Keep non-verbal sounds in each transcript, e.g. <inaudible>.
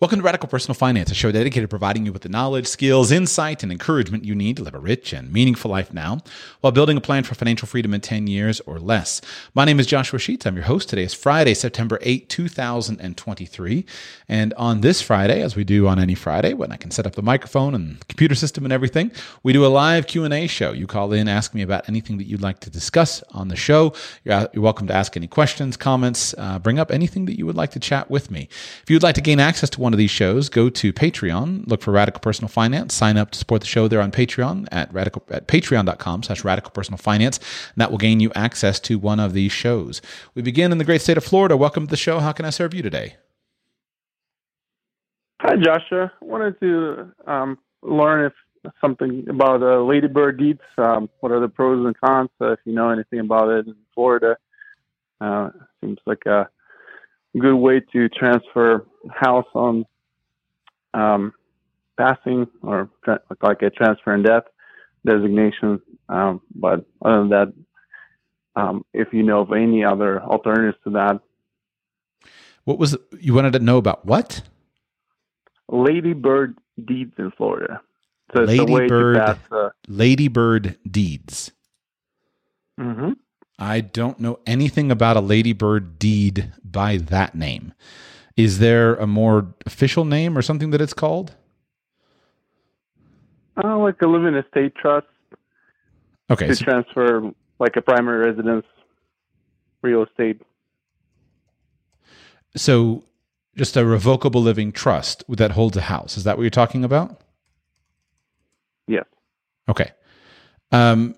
Welcome to Radical Personal Finance, a show dedicated to providing you with the knowledge, skills, insight, and encouragement you need to live a rich and meaningful life now while building a plan for financial freedom in 10 years or less. My name is Joshua Sheets. I'm your host. Today is Friday, September 8, 2023. And on this Friday, as we do on any Friday, when I can set up the microphone and computer system and everything, we do a live Q&A show. You call in, ask me about anything that you'd like to discuss on the show. You're, welcome to ask any questions, comments, uh, bring up anything that you would like to chat with me. If you'd like to gain access to one of these shows, go to Patreon, look for Radical Personal Finance, sign up to support the show there on Patreon at radical at patreon.com slash radical personal finance. And that will gain you access to one of these shows. We begin in the great state of Florida. Welcome to the show. How can I serve you today? Hi, Joshua. I wanted to um, learn if something about uh, ladybird deeds. Um, what are the pros and cons? Uh, if you know anything about it in Florida, uh, seems like a good way to transfer house on um, passing or tra- like a transfer and death designation. Um, but other than that, um, if you know of any other alternatives to that, what was you wanted to know about? What ladybird deeds in Florida? So ladybird, pass, uh, ladybird deeds. Mm-hmm. I don't know anything about a ladybird deed by that name. Is there a more official name or something that it's called? Uh, like a living estate trust. Okay. To so, transfer like a primary residence real estate. So just a revocable living trust that holds a house. Is that what you're talking about? Yes. Okay. Um,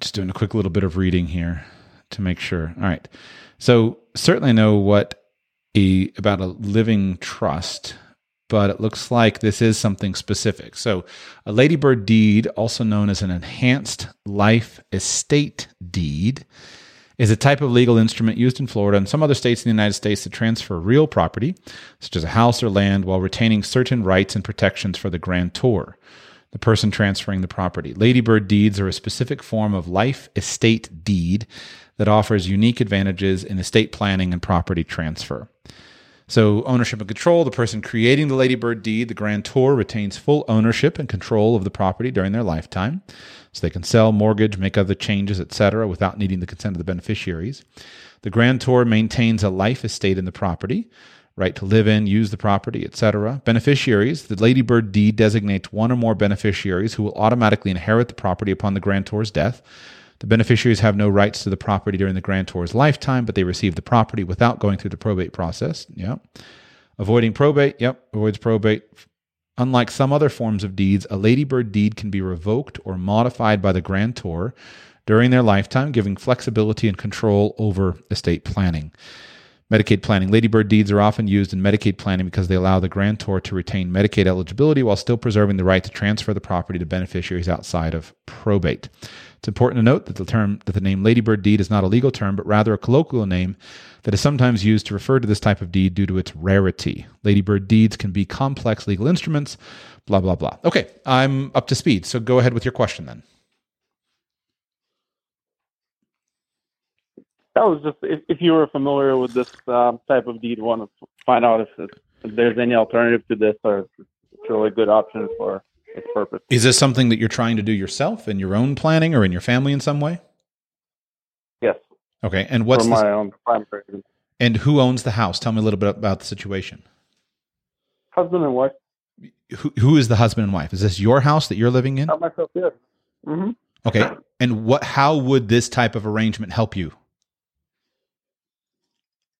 just doing a quick little bit of reading here to make sure. All right. So certainly know what a about a living trust, but it looks like this is something specific. So a ladybird deed, also known as an enhanced life estate deed, is a type of legal instrument used in Florida and some other states in the United States to transfer real property, such as a house or land, while retaining certain rights and protections for the grantor the person transferring the property. Ladybird deeds are a specific form of life estate deed that offers unique advantages in estate planning and property transfer. So, ownership and control the person creating the Ladybird deed, the grantor, retains full ownership and control of the property during their lifetime. So, they can sell, mortgage, make other changes, etc., without needing the consent of the beneficiaries. The grantor maintains a life estate in the property right to live in, use the property, etc. Beneficiaries, the Ladybird deed designates one or more beneficiaries who will automatically inherit the property upon the grantor's death. The beneficiaries have no rights to the property during the grantor's lifetime, but they receive the property without going through the probate process. Yep. Avoiding probate, yep, avoids probate. Unlike some other forms of deeds, a ladybird deed can be revoked or modified by the grantor during their lifetime, giving flexibility and control over estate planning. Medicaid planning. Ladybird deeds are often used in Medicaid planning because they allow the grantor to retain Medicaid eligibility while still preserving the right to transfer the property to beneficiaries outside of probate. It's important to note that the term that the name Ladybird deed is not a legal term, but rather a colloquial name that is sometimes used to refer to this type of deed due to its rarity. Ladybird deeds can be complex legal instruments, blah blah blah. Okay, I'm up to speed. So go ahead with your question then. That was just if, if you were familiar with this um, type of deed, want to find out if, if there's any alternative to this or it's really good option for its purpose. Is this something that you're trying to do yourself in your own planning or in your family in some way? Yes. Okay, and what's for my own primary? And who owns the house? Tell me a little bit about the situation. Husband and wife. Who who is the husband and wife? Is this your house that you're living in? Not myself, yes. Mm-hmm. Okay, and what? How would this type of arrangement help you?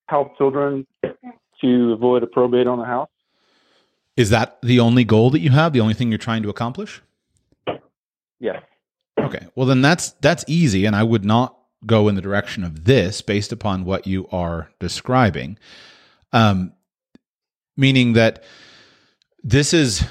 Help children to avoid a probate on the house. Is that the only goal that you have? The only thing you're trying to accomplish? Yes. Okay. Well, then that's that's easy, and I would not go in the direction of this based upon what you are describing. Um, meaning that this is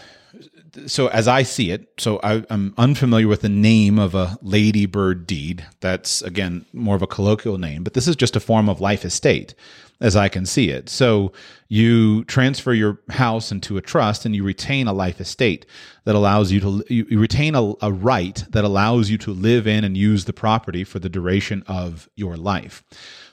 so as I see it, so I, am unfamiliar with the name of a ladybird deed. That's again more of a colloquial name, but this is just a form of life estate as I can see it. So you transfer your house into a trust and you retain a life estate that allows you to, you, retain a, a right that allows you to live in and use the property for the duration of your life.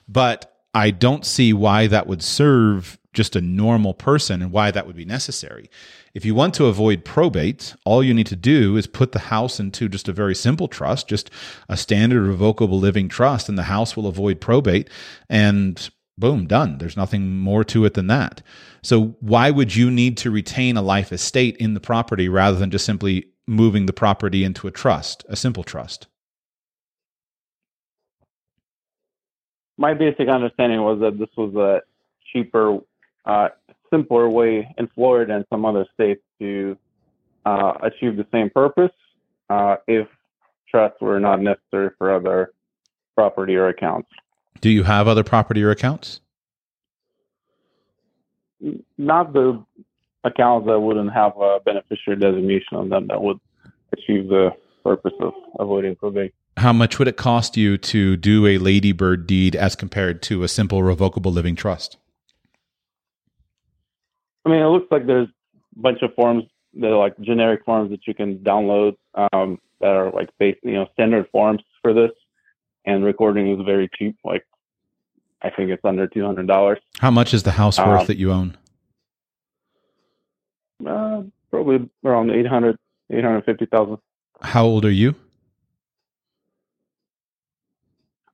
But I don't see why that would serve just a normal person and why that would be necessary. If you want to avoid probate, all you need to do is put the house into just a very simple trust, just a standard revocable living trust, and the house will avoid probate. And boom, done. There's nothing more to it than that. So, why would you need to retain a life estate in the property rather than just simply moving the property into a trust, a simple trust? My basic understanding was that this was a cheaper, uh, simpler way in Florida and some other states to uh, achieve the same purpose uh, if trusts were not necessary for other property or accounts. Do you have other property or accounts? Not the accounts that wouldn't have a beneficiary designation on them that would achieve the purpose of avoiding probate. How much would it cost you to do a ladybird deed as compared to a simple revocable living trust? I mean, it looks like there's a bunch of forms that are like generic forms that you can download um, that are like based, you know, standard forms for this. And recording is very cheap. Like, I think it's under two hundred dollars. How much is the house worth um, that you own? Uh, probably around 800, 850,000. How old are you?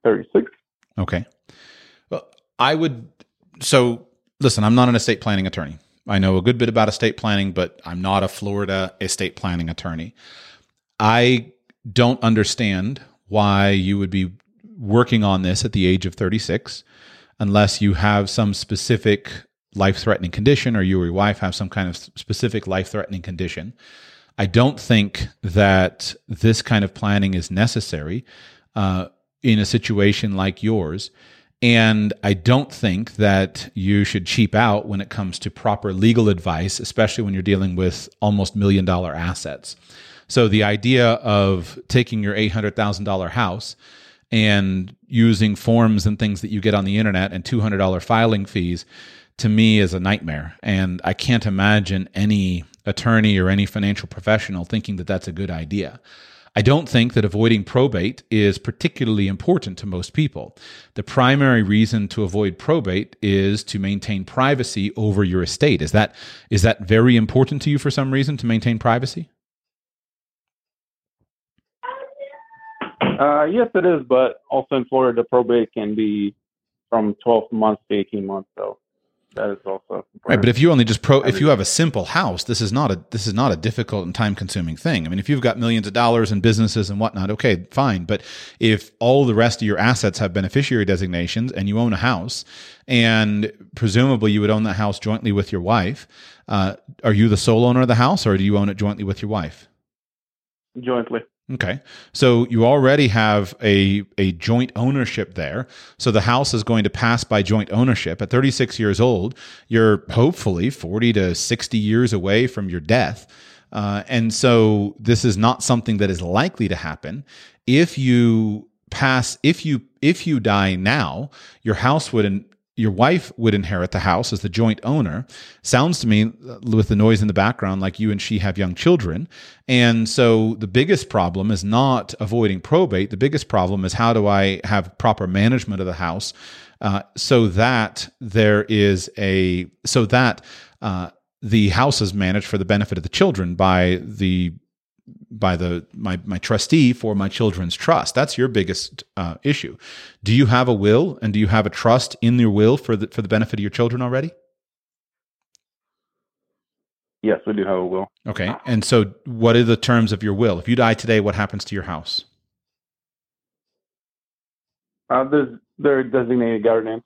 36. Okay. Well, I would. So, listen, I'm not an estate planning attorney. I know a good bit about estate planning, but I'm not a Florida estate planning attorney. I don't understand why you would be working on this at the age of 36 unless you have some specific life threatening condition or you or your wife have some kind of specific life threatening condition. I don't think that this kind of planning is necessary uh, in a situation like yours. And I don't think that you should cheap out when it comes to proper legal advice, especially when you're dealing with almost million dollar assets. So the idea of taking your $800,000 house and using forms and things that you get on the internet and $200 filing fees to me is a nightmare. And I can't imagine any attorney or any financial professional thinking that that's a good idea. I don't think that avoiding probate is particularly important to most people. The primary reason to avoid probate is to maintain privacy over your estate. Is that is that very important to you for some reason to maintain privacy? Uh, yes, it is, but also in Florida, the probate can be from 12 months to 18 months. So that is also important. right. But if you only just pro, if you have a simple house, this is not a this is not a difficult and time consuming thing. I mean, if you've got millions of dollars in businesses and whatnot, okay, fine. But if all the rest of your assets have beneficiary designations and you own a house, and presumably you would own that house jointly with your wife, uh, are you the sole owner of the house, or do you own it jointly with your wife? Jointly. Okay. So you already have a, a joint ownership there. So the house is going to pass by joint ownership. At 36 years old, you're hopefully 40 to 60 years away from your death. Uh, and so this is not something that is likely to happen. If you pass, if you, if you die now, your house would your wife would inherit the house as the joint owner. Sounds to me, uh, with the noise in the background, like you and she have young children. And so the biggest problem is not avoiding probate. The biggest problem is how do I have proper management of the house uh, so that there is a, so that, uh, the house is managed for the benefit of the children by the by the my my trustee for my children's trust. That's your biggest uh, issue. Do you have a will and do you have a trust in your will for the for the benefit of your children already? Yes, we do have a will. Okay, and so what are the terms of your will? If you die today, what happens to your house? Uh, there's they're designated guardians.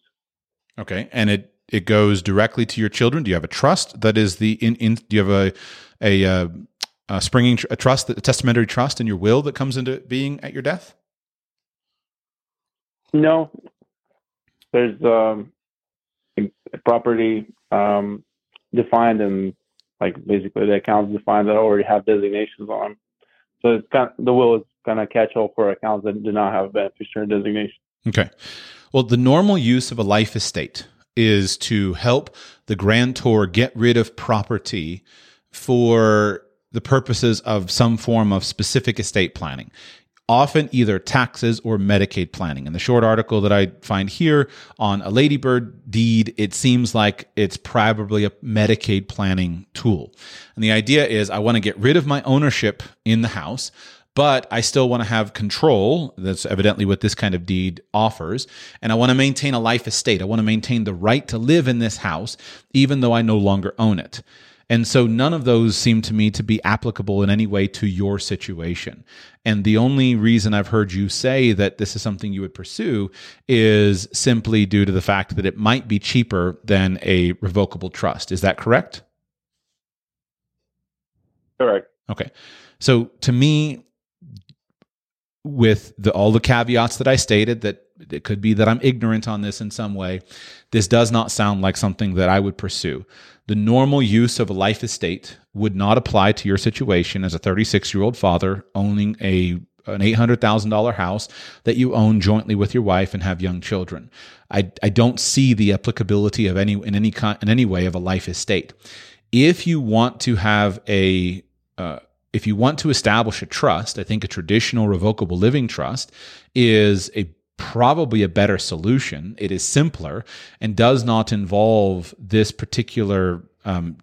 Okay, and it it goes directly to your children. Do you have a trust that is the in, in do you have a a uh, a springing a trust, a testamentary trust in your will that comes into being at your death? No, there's um, property um, defined and like basically the accounts defined that already have designations on them. So it's kind of, the will is kind of catch all for accounts that do not have beneficiary designation. Okay. Well, the normal use of a life estate is to help the grantor get rid of property for the purposes of some form of specific estate planning. often either taxes or Medicaid planning. In the short article that I find here on a Ladybird deed, it seems like it's probably a Medicaid planning tool. And the idea is I want to get rid of my ownership in the house but I still want to have control. That's evidently what this kind of deed offers. And I want to maintain a life estate. I want to maintain the right to live in this house, even though I no longer own it. And so none of those seem to me to be applicable in any way to your situation. And the only reason I've heard you say that this is something you would pursue is simply due to the fact that it might be cheaper than a revocable trust. Is that correct? Correct. Okay. So to me, with the, all the caveats that I stated, that it could be that I'm ignorant on this in some way, this does not sound like something that I would pursue. The normal use of a life estate would not apply to your situation as a 36 year old father owning a an $800,000 house that you own jointly with your wife and have young children. I, I don't see the applicability of any in any in any way of a life estate. If you want to have a uh, if you want to establish a trust, I think a traditional revocable living trust is a probably a better solution. It is simpler and does not involve this particular um,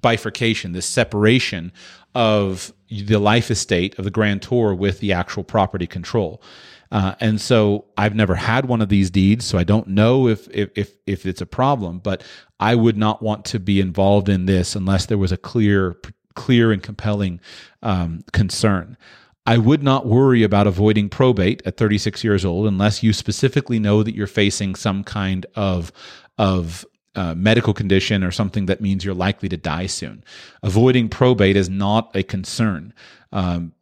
bifurcation, this separation of the life estate of the grantor with the actual property control. Uh, and so I've never had one of these deeds, so I don't know if, if if if it's a problem. But I would not want to be involved in this unless there was a clear clear and compelling um, concern. I would not worry about avoiding probate at 36 years old unless you specifically know that you're facing some kind of of uh, medical condition or something that means you're likely to die soon. Avoiding probate is not a concern. Um,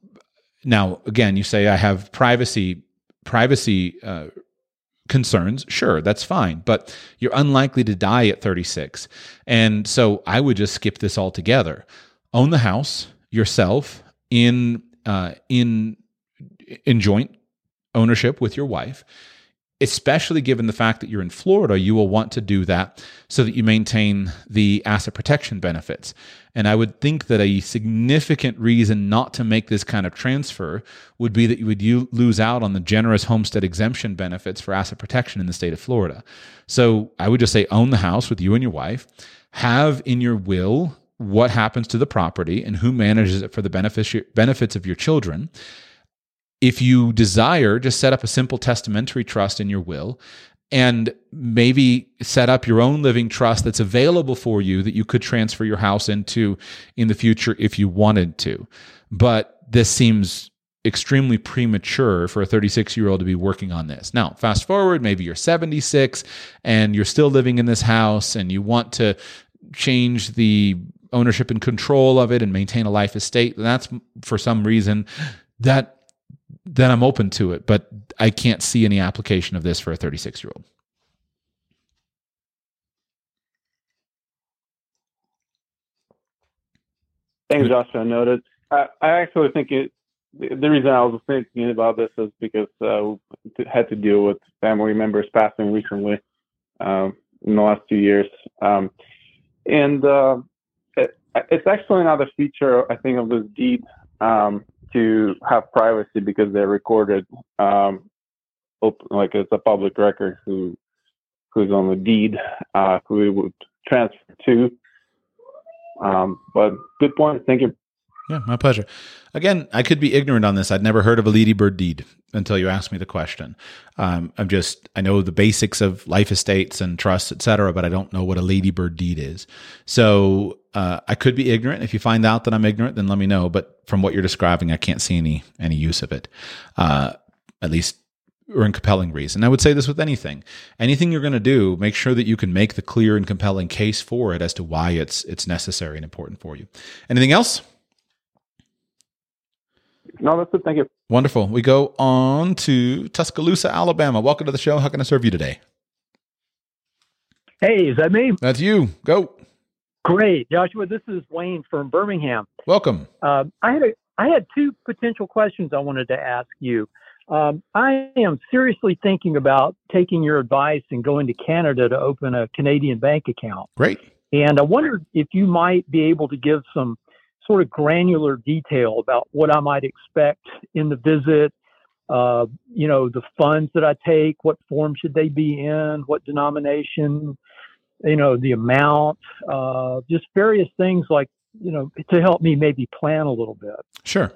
now, again, you say I have privacy privacy uh, concerns. Sure, that's fine, but you're unlikely to die at 36, and so I would just skip this altogether. Own the house yourself in uh, in in joint ownership with your wife especially given the fact that you're in Florida, you will want to do that so that you maintain the asset protection benefits. And I would think that a significant reason not to make this kind of transfer would be that you would u- lose out on the generous homestead exemption benefits for asset protection in the state of Florida. So I would just say own the house with you and your wife, have in your will what happens to the property and who manages it for the benefits of your children. If you desire, just set up a simple testamentary trust in your will and maybe set up your own living trust that's available for you that you could transfer your house into in the future if you wanted to. But this seems extremely premature for a 36 year old to be working on this. Now, fast forward, maybe you're 76 and you're still living in this house and you want to change the ownership and control of it and maintain a life estate, that's for some reason that then I'm open to it. But I can't see any application of this for a 36 year old. Thanks, Joshua. Noted. I, I actually think it. The reason I was thinking about this is because uh, had to deal with family members passing recently um, in the last two years, um, and uh, it's actually another feature I think of this deed um, to have privacy because they're recorded um, open, like it's a public record who who's on the deed uh, who it would transfer to. Um, but good point. Thank you. Yeah, my pleasure. Again, I could be ignorant on this. I'd never heard of a ladybird deed until you asked me the question. Um, I'm just I know the basics of life estates and trusts, etc., but I don't know what a ladybird deed is. So uh, I could be ignorant. If you find out that I'm ignorant, then let me know. But from what you're describing, I can't see any any use of it, uh, at least or in compelling reason. I would say this with anything. Anything you're going to do, make sure that you can make the clear and compelling case for it as to why it's it's necessary and important for you. Anything else? No, that's it. Thank you. Wonderful. We go on to Tuscaloosa, Alabama. Welcome to the show. How can I serve you today? Hey, is that me? That's you. Go. Great, Joshua. This is Wayne from Birmingham. Welcome. Uh, I had a, I had two potential questions I wanted to ask you. Um, I am seriously thinking about taking your advice and going to Canada to open a Canadian bank account. Great. And I wondered if you might be able to give some sort of granular detail about what I might expect in the visit. Uh, you know, the funds that I take, what form should they be in, what denomination, you know, the amount, uh, just various things like, you know, to help me maybe plan a little bit. Sure.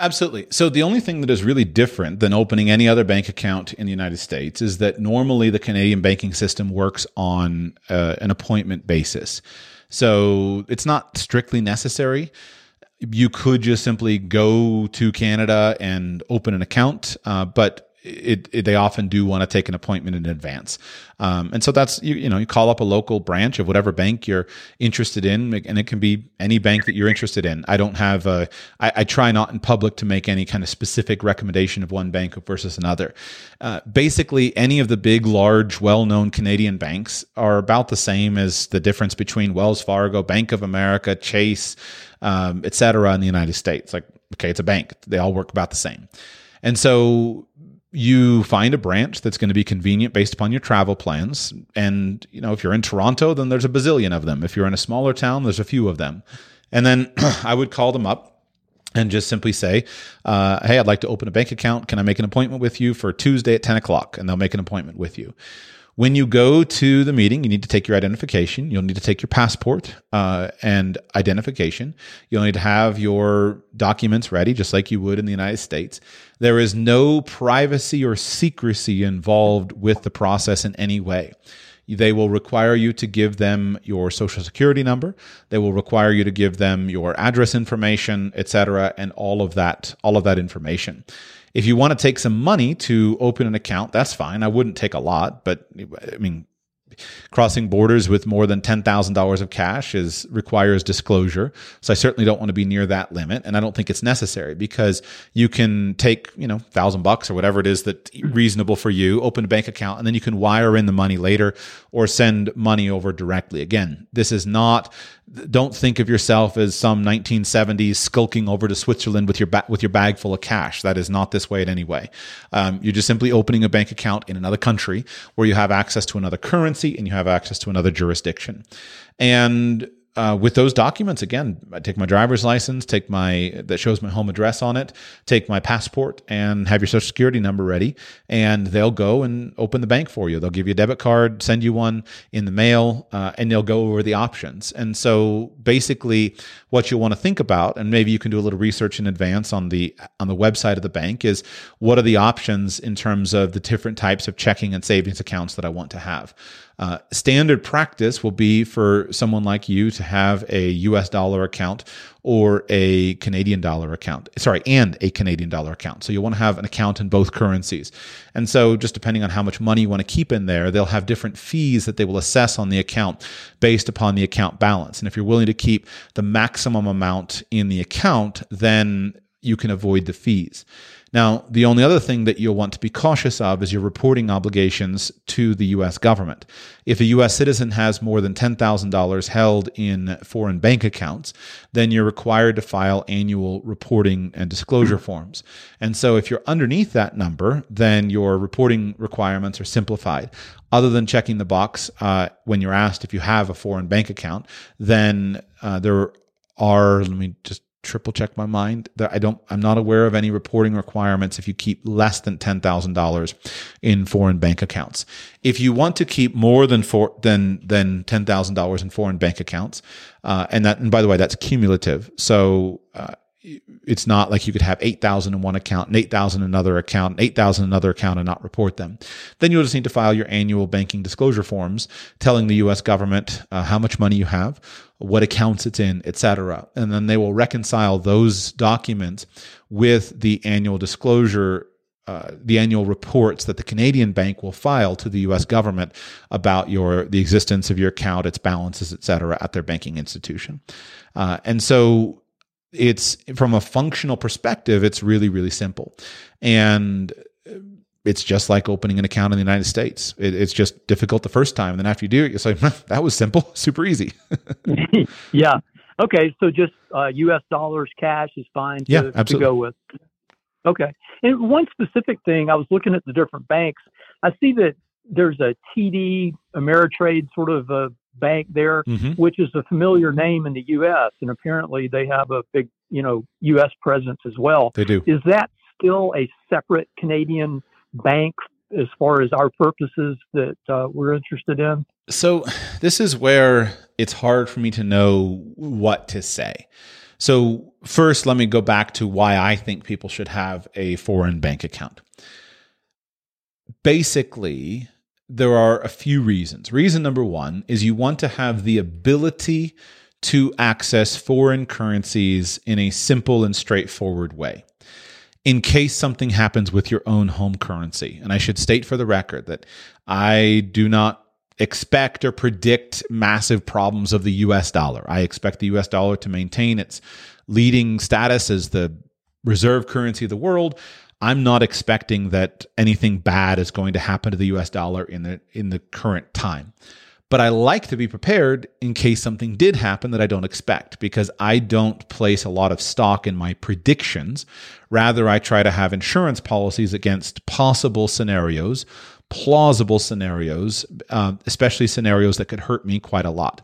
Absolutely. So the only thing that is really different than opening any other bank account in the United States is that normally the Canadian banking system works on uh, an appointment basis. So it's not strictly necessary. You could just simply go to Canada and open an account, uh, but it, it, they often do want to take an appointment in advance. Um, and so that's you, you know you call up a local branch of whatever bank you're interested in, and it can be any bank that you're interested in. I don't have a I, I try not in public to make any kind of specific recommendation of one bank versus another. Uh, basically, any of the big, large, well-known Canadian banks are about the same as the difference between Wells Fargo, Bank of America, Chase, um, et cetera, in the United States. Like okay, it's a bank; they all work about the same. And so you find a branch that's going to be convenient based upon your travel plans. And, you know, if you're in Toronto, then there's a bazillion of them. If you're in a smaller town, there's a few of them. And then <clears throat> I would call them up and just simply say, uh, Hey, I'd like to open a bank account. Can I make an appointment with you for Tuesday at 10 o'clock? And they'll make an appointment with you. When you go to the meeting, you need to take your identification. You'll need to take your passport uh, and identification. You'll need to have your documents ready, just like you would in the United States. There is no privacy or secrecy involved with the process in any way. They will require you to give them your social security number. They will require you to give them your address information, etc., and all of that, all of that information. If you want to take some money to open an account, that's fine. I wouldn't take a lot, but I mean, crossing borders with more than $10,000 of cash is requires disclosure. So I certainly don't want to be near that limit and I don't think it's necessary because you can take, you know, 1000 bucks or whatever it is that reasonable for you, open a bank account and then you can wire in the money later or send money over directly. Again, this is not don't think of yourself as some 1970s skulking over to Switzerland with your ba- with your bag full of cash. That is not this way in any way. Um, you're just simply opening a bank account in another country where you have access to another currency and you have access to another jurisdiction. And uh, with those documents, again, I take my driver's license, take my that shows my home address on it, take my passport, and have your social security number ready, and they'll go and open the bank for you. They'll give you a debit card, send you one in the mail, uh, and they'll go over the options. And so, basically, what you want to think about, and maybe you can do a little research in advance on the on the website of the bank, is what are the options in terms of the different types of checking and savings accounts that I want to have. Uh, standard practice will be for someone like you to have a US dollar account or a Canadian dollar account. Sorry, and a Canadian dollar account. So you'll want to have an account in both currencies. And so just depending on how much money you want to keep in there, they'll have different fees that they will assess on the account based upon the account balance. And if you're willing to keep the maximum amount in the account, then you can avoid the fees. Now, the only other thing that you'll want to be cautious of is your reporting obligations to the US government. If a US citizen has more than $10,000 held in foreign bank accounts, then you're required to file annual reporting and disclosure forms. And so if you're underneath that number, then your reporting requirements are simplified. Other than checking the box uh, when you're asked if you have a foreign bank account, then uh, there are, let me just triple check my mind that I don't I'm not aware of any reporting requirements if you keep less than $10,000 in foreign bank accounts. If you want to keep more than four than than $10,000 in foreign bank accounts uh, and that and by the way that's cumulative. So uh, it's not like you could have 8,000 in one account and 8,000 in another account, and 8,000 in another account and not report them. Then you'll just need to file your annual banking disclosure forms telling the US government uh, how much money you have, what accounts it's in, etc. And then they will reconcile those documents with the annual disclosure uh, the annual reports that the Canadian bank will file to the U.S. government about your the existence of your account, its balances, et cetera, at their banking institution. Uh, and so it's from a functional perspective, it's really, really simple. And it's just like opening an account in the United States. It, it's just difficult the first time. And then after you do it, you're like, that was simple, <laughs> super easy. <laughs> <laughs> yeah. Okay. So just uh, US dollars cash is fine to, yeah, absolutely. to go with. Okay. And one specific thing, I was looking at the different banks. I see that there's a TD Ameritrade sort of a Bank there, Mm-hmm. which is a familiar name in the U.S. And apparently they have a big, you know, U.S. presence as well. They do. Is that still a separate Canadian bank as far as our purposes that uh, we're interested in? So, this is where it's hard for me to know what to say. So, first, let me go back to why I think people should have a foreign bank account. Basically, there are a few reasons. Reason number one is you want to have the ability to access foreign currencies in a simple and straightforward way in case something happens with your own home currency. And I should state for the record that I do not expect or predict massive problems of the US dollar. I expect the US dollar to maintain its leading status as the reserve currency of the world. I'm not expecting that anything bad is going to happen to the US dollar in the in the current time. But I like to be prepared in case something did happen that I don't expect because I don't place a lot of stock in my predictions. Rather, I try to have insurance policies against possible scenarios, plausible scenarios, uh, especially scenarios that could hurt me quite a lot.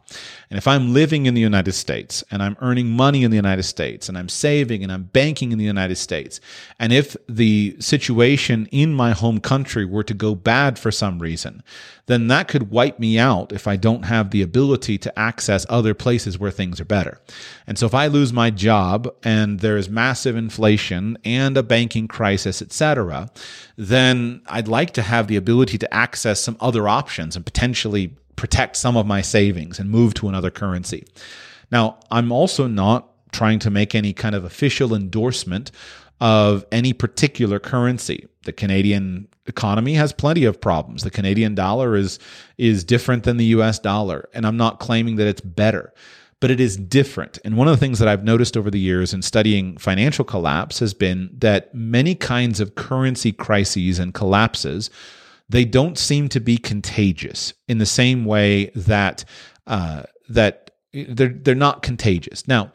And if I'm living in the United States and I'm earning money in the United States and I'm saving and I'm banking in the United States, and if the situation in my home country were to go bad for some reason, then that could wipe me out if I don't have the ability to access other places where things are better. And so if I lose my job and there's massive inflation and a banking crisis, etc., then I'd like to have the ability to access some other options and potentially protect some of my savings and move to another currency. Now, I'm also not trying to make any kind of official endorsement of any particular currency. The Canadian economy has plenty of problems. The Canadian dollar is is different than the US dollar, and I'm not claiming that it's better, but it is different. And one of the things that I've noticed over the years in studying financial collapse has been that many kinds of currency crises and collapses they don't seem to be contagious in the same way that uh, that they're they're not contagious. Now,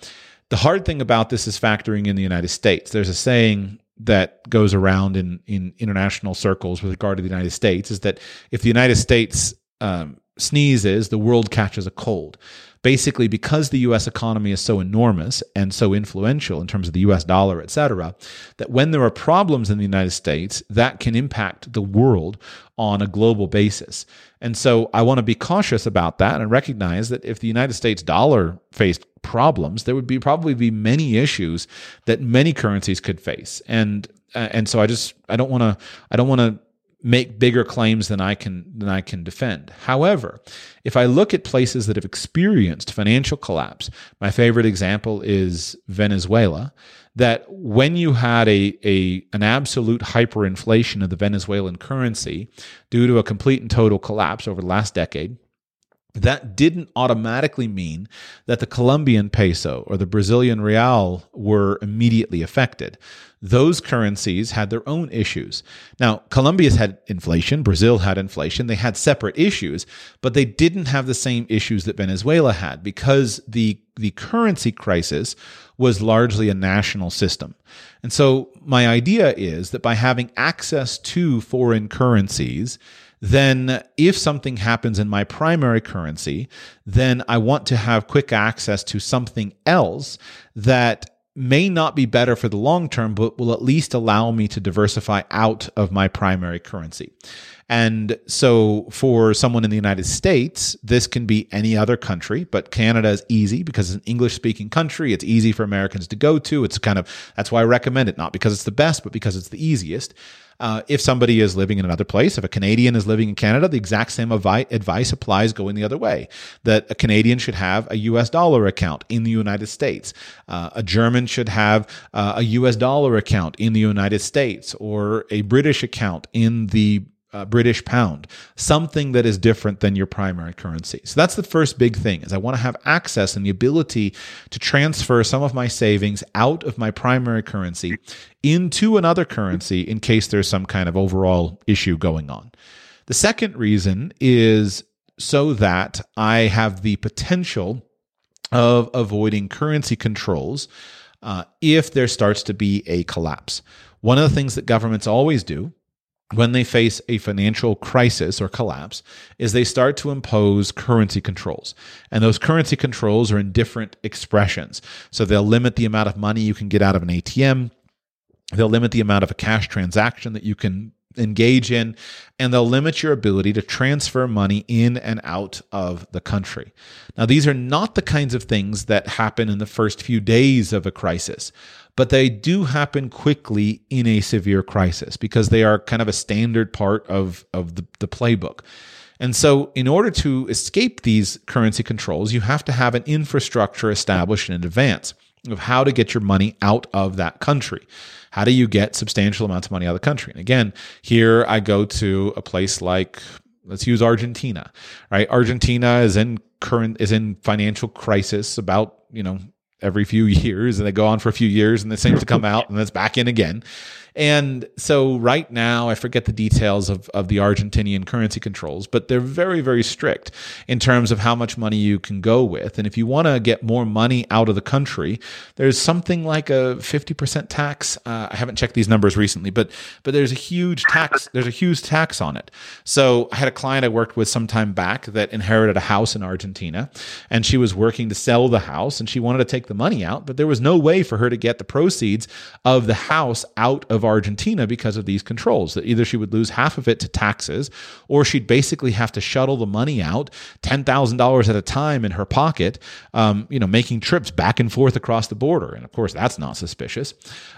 the hard thing about this is factoring in the United States. There's a saying that goes around in in international circles with regard to the United States is that if the United States um, sneezes, the world catches a cold. Basically, because the U.S. economy is so enormous and so influential in terms of the U.S. dollar, et cetera, that when there are problems in the United States, that can impact the world on a global basis. And so I want to be cautious about that and recognize that if the United States dollar faced problems, there would be probably be many issues that many currencies could face. And uh, and so I just I don't want to I don't want to make bigger claims than I can than I can defend. However, if I look at places that have experienced financial collapse, my favorite example is Venezuela. That when you had a, a an absolute hyperinflation of the Venezuelan currency due to a complete and total collapse over the last decade, that didn't automatically mean that the Colombian peso or the Brazilian real were immediately affected. Those currencies had their own issues. Now, Colombia's had inflation, Brazil had inflation. They had separate issues, but they didn't have the same issues that Venezuela had because the the currency crisis was largely a national system. And so my idea is that by having access to foreign currencies, then if something happens in my primary currency, then I want to have quick access to something else that may not be better for the long term, but will at least allow me to diversify out of my primary currency. And so for someone in the United States, this can be any other country, but Canada is easy because it's an English speaking country. It's easy for Americans to go to. It's kind of, that's why I recommend it, not because it's the best, but because it's the easiest. Uh, if somebody is living in another place, if a Canadian is living in Canada, the exact same avi- advice applies going the other way. That a Canadian should have a US dollar account in the United States. Uh, a German should have uh, a US dollar account in the United States or a British account in the uh, British pound, something that is different than your primary currency. So that's the first big thing is I want to have access and the ability to transfer some of my savings out of my primary currency into another currency in case there's some kind of overall issue going on. The second reason is so that I have the potential of avoiding currency controls uh, if there starts to be a collapse. One of the things that governments always do when they face a financial crisis or collapse is they start to impose currency controls. And those currency controls are in different expressions. So they'll limit the amount of money you can get out of an ATM. They'll limit the amount of a cash transaction that you can engage in, and they'll limit your ability to transfer money in and out of the country. Now, these are not the kinds of things that happen in the first few days of a crisis but they do happen quickly in a severe crisis because they are kind of a standard part of, of the, the playbook. And so, in order to escape these currency controls, you have to have an infrastructure established in advance of how to get your money out of that country. How do you get substantial amounts of money out of the country? And again, here I go to a place like let's use Argentina, right? Argentina is in current is in financial crisis about, you know, every few <laughs> years and they go on for a few years and it seems to come out and then it's back in again. And so right now, I forget the details of, of the Argentinian currency controls, but they're very, very strict in terms of how much money you can go with. And if you want to get more money out of the country, there's something like a 50% tax. Uh, I haven't checked these numbers recently, but but there's a huge tax. There's a huge tax on it. So I had a client I worked with some time back that inherited a house in Argentina, and she was working to sell the house, and she wanted to take the money out, but there was no way for her to get the proceeds of the house out of Argentina because of these controls. That either she would lose half of it to taxes, or she'd basically have to shuttle the money out ten thousand dollars at a time in her pocket, um, you know, making trips back and forth across the border. And of course, that's not suspicious.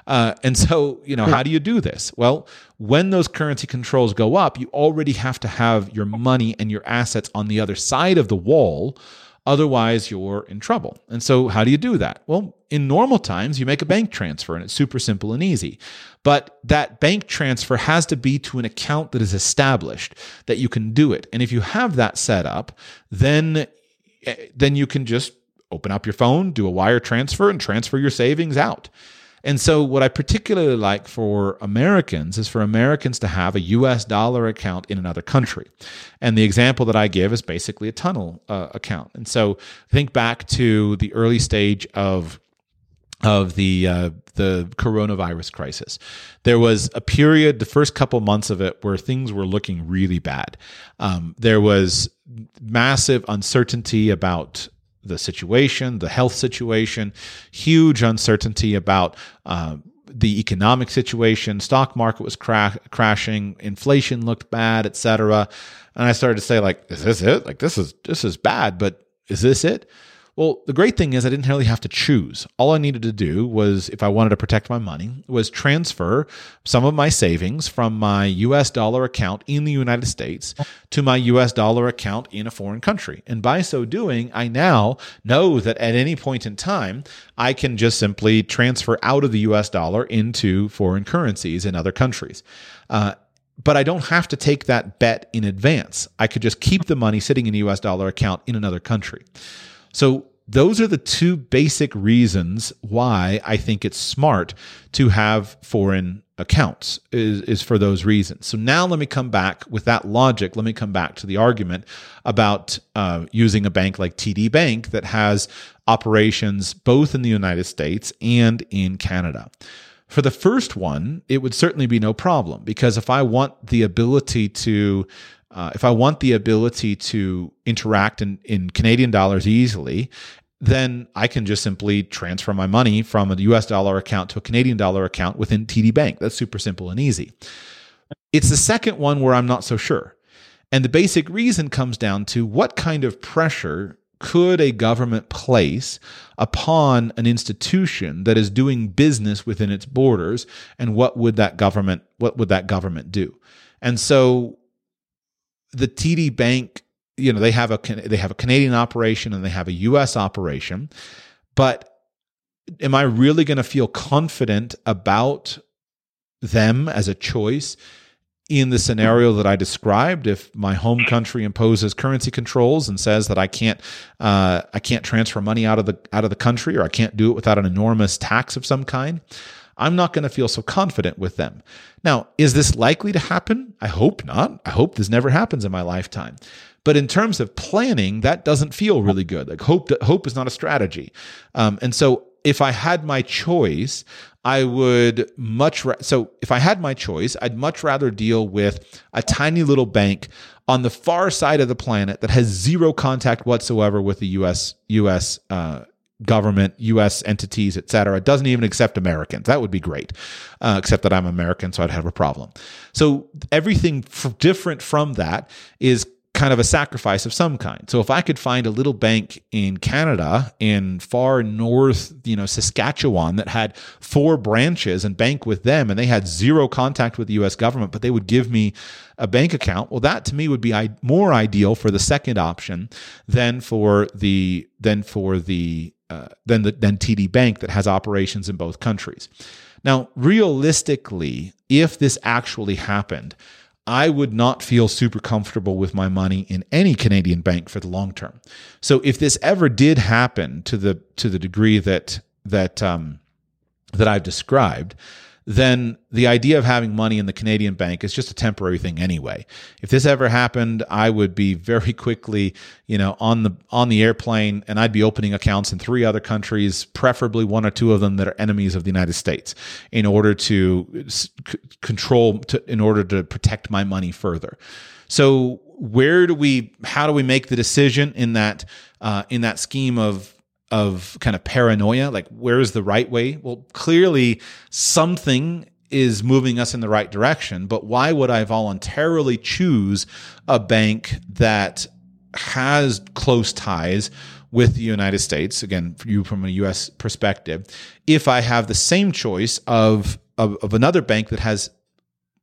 Uh, and so, you know, how do you do this? Well, when those currency controls go up, you already have to have your money and your assets on the other side of the wall Otherwise, you're in trouble. And so, how do you do that? Well, in normal times, you make a bank transfer and it's super simple and easy. But that bank transfer has to be to an account that is established that you can do it. And if you have that set up, then, eh, then you can just open up your phone, do a wire transfer, and transfer your savings out. And so, what I particularly like for Americans is for Americans to have a US dollar account in another country. And the example that I give is basically a tunnel uh, account. And so, think back to the early stage of of the uh, the coronavirus crisis. There was a period, the first couple months of it, where things were looking really bad. Um, there was massive uncertainty about the situation, the health situation, huge uncertainty about uh, the economic situation. Stock market was cra- crashing, inflation looked bad, etc. And I started to say, like, is this it? Like, this is this is bad, but is this it? Well, the great thing is I didn't really have to choose. All I needed to do was, if I wanted to protect my money, was transfer some of my savings from my US dollar account in the United States to my US dollar account in a foreign country. And by so doing, I now know that at any point in time, I can just simply transfer out of the US dollar into foreign currencies in other countries. Uh, but I don't have to take that bet in advance. I could just keep the money sitting in a US dollar account in another country. So those are the two basic reasons why I think it's smart to have foreign accounts is, is for those reasons. So now let me come back with that logic. Let me come back to the argument about uh, using a bank like TD Bank that has operations both in the United States and in Canada. For the first one, it would certainly be no problem because if I want the ability to uh, if I want the ability to interact in, in Canadian dollars easily, then I can just simply transfer my money from a US dollar account to a Canadian dollar account within TD Bank. That's super simple and easy. It's the second one where I'm not so sure. And the basic reason comes down to what kind of pressure could a government place upon an institution that is doing business within its borders and what would that government what would that government do and so the TD Bank, you know, they have a they have a Canadian operation and they have a US operation, but am I really going to feel confident about them as a choice in the scenario that I described? If my home country imposes currency controls and says that I can't uh, I can't transfer money out of the out of the country or I can't do it without an enormous tax of some kind, I'm not going to feel so confident with them. Now, is this likely to happen? I hope not. I hope this never happens in my lifetime. But in terms of planning, that doesn't feel really good. Like hope, hope is not a strategy. Um, and so if I had my choice, I would much ra- so if I had my choice, I'd much rather deal with a tiny little bank on the far side of the planet that has zero contact whatsoever with the U.S. U.S. Uh, government, U.S. entities, et cetera. Doesn't even accept Americans. That would be great, uh, except that I'm American, so I'd have a problem. So everything f- different from that is kind of a sacrifice of some kind. So if I could find a little bank in Canada in far north, you know, Saskatchewan that had four branches and bank with them and they had zero contact with the US government, but they would give me a bank account, well that to me would be more ideal for the second option than for the than for the uh, than the than TD Bank that has operations in both countries. Now, realistically, if this actually happened, I would not feel super comfortable with my money in any Canadian bank for the long term. So if this ever did happen to the to the degree that that um, that I've described, then the idea of having money in the Canadian bank is just a temporary thing anyway. If this ever happened, I would be very quickly, you know, on the on the airplane and I'd be opening accounts in three other countries, preferably one or two of them that are enemies of the United States in order to c- control to, in order to protect my money further. So where do we how do we make the decision in that uh, in that scheme of of kind of paranoia like where's the right way? Well clearly something is moving us in the right direction but why would i voluntarily choose a bank that has close ties with the United States? Again you from a US perspective if I have the same choice of, of of another bank that has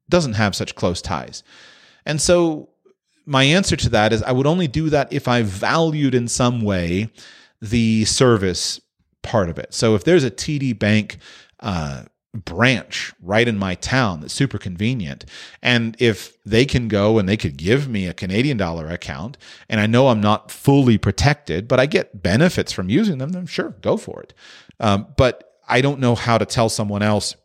doesn't have such close ties. And so my answer to that is I would only do that if I valued in some way the service part of it. So if there's a TD Bank uh, branch right in my town that's super convenient, and if they can go and they could give me a Canadian dollar account, and I know I'm not fully protected, but I get benefits from using them, then sure, go for it. Um, but I don't know how to tell someone else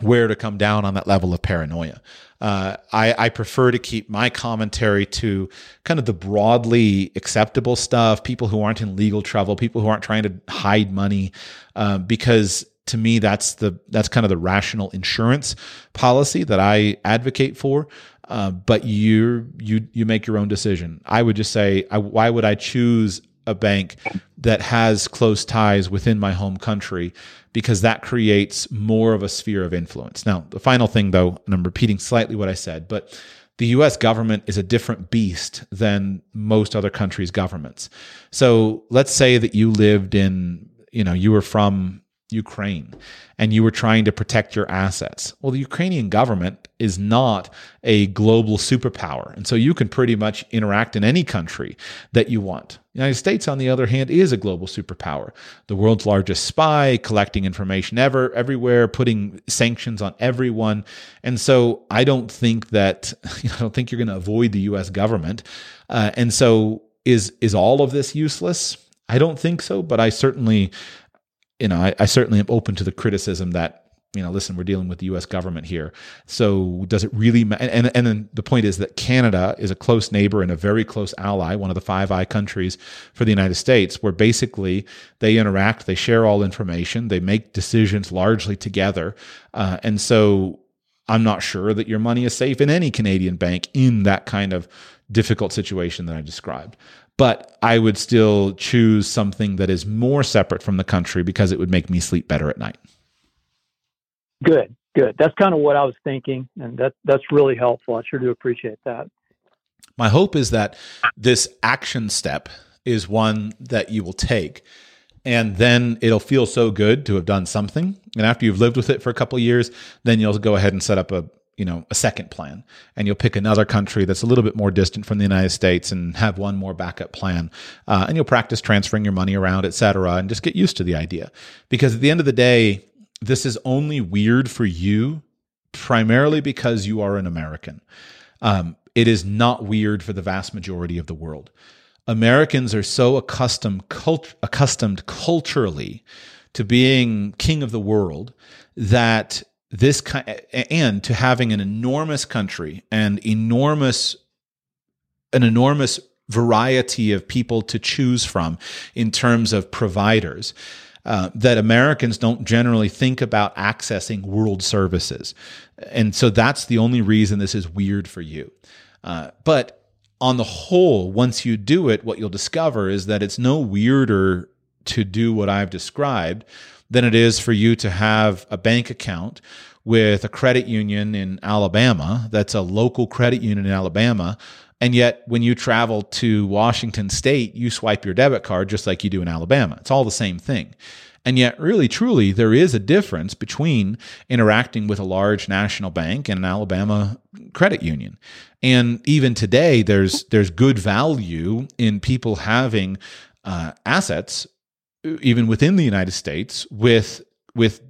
where to come down on that level of paranoia. Uh, I, I, prefer to keep my commentary to kind of the broadly acceptable stuff, people who aren't in legal trouble, people who aren't trying to hide money, uh, because to me that's the that's kind of the rational insurance policy that I advocate for. Uh, but you you you make your own decision. I would just say, I, why would I choose a bank that has close ties within my home country because that creates more of a sphere of influence. Now, the final thing though, and I'm repeating slightly what I said, but the US government is a different beast than most other countries' governments. So let's say that you lived in, you know, you were from Ukraine and you were trying to protect your assets. Well, the Ukrainian government is not a global superpower. And so you can pretty much interact in any country that you want. The United States, on the other hand, is a global superpower. The world's largest spy, collecting information ever, everywhere, putting sanctions on everyone. And so I don't think that, <laughs> I don't think you're going to avoid the US government. Uh, and so is, is all of this useless? I don't think so, but I certainly you know, I, I certainly am open to the criticism that you know, listen, we're dealing with the U.S. government here. So does it really? Ma- and and then the point is that Canada is a close neighbor and a very close ally, one of the Five Eye countries for the United States, where basically they interact, they share all information, they make decisions largely together, uh, and so I'm not sure that your money is safe in any Canadian bank in that kind of difficult situation that I described but I would still choose something that is more separate from the country because it would make me sleep better at night. Good, good. That's kind of what I was thinking, and that that's really helpful. I sure do appreciate that. My hope is that this action step is one that you will take and then it'll feel so good to have done something and after you've lived with it for a couple years then you'll go ahead and set up a you know a second plan. And you'll pick another country that's a little bit more distant from the united states and have one more backup plan. Uh, and you'll practice transferring your money around et cetera and just get used to the idea. Because at the end of the day this is only weird for you primarily because you are an american. Um, it is not weird for the vast majority of the world. Americans are so accustomed cult- accustomed culturally to being king of the world that this kind and to having an enormous country and enormous an enormous variety of people to choose from in terms of providers uh, that Americans don't generally think about accessing world services. And so that's the only reason this is weird for you. Uh, but on the whole, once you do it, what you'll discover is that it's no weirder to do what I've described than it is for you to have a bank account with a credit union in Alabama that's a local credit union in Alabama. And yet, when you travel to Washington state, you swipe your debit card just like you do in Alabama. It's all the same thing. And yet, really, truly, there is a difference between interacting with a large national bank and an Alabama credit union. And even today, there's there's good value in people having uh, assets, even within the United States, with with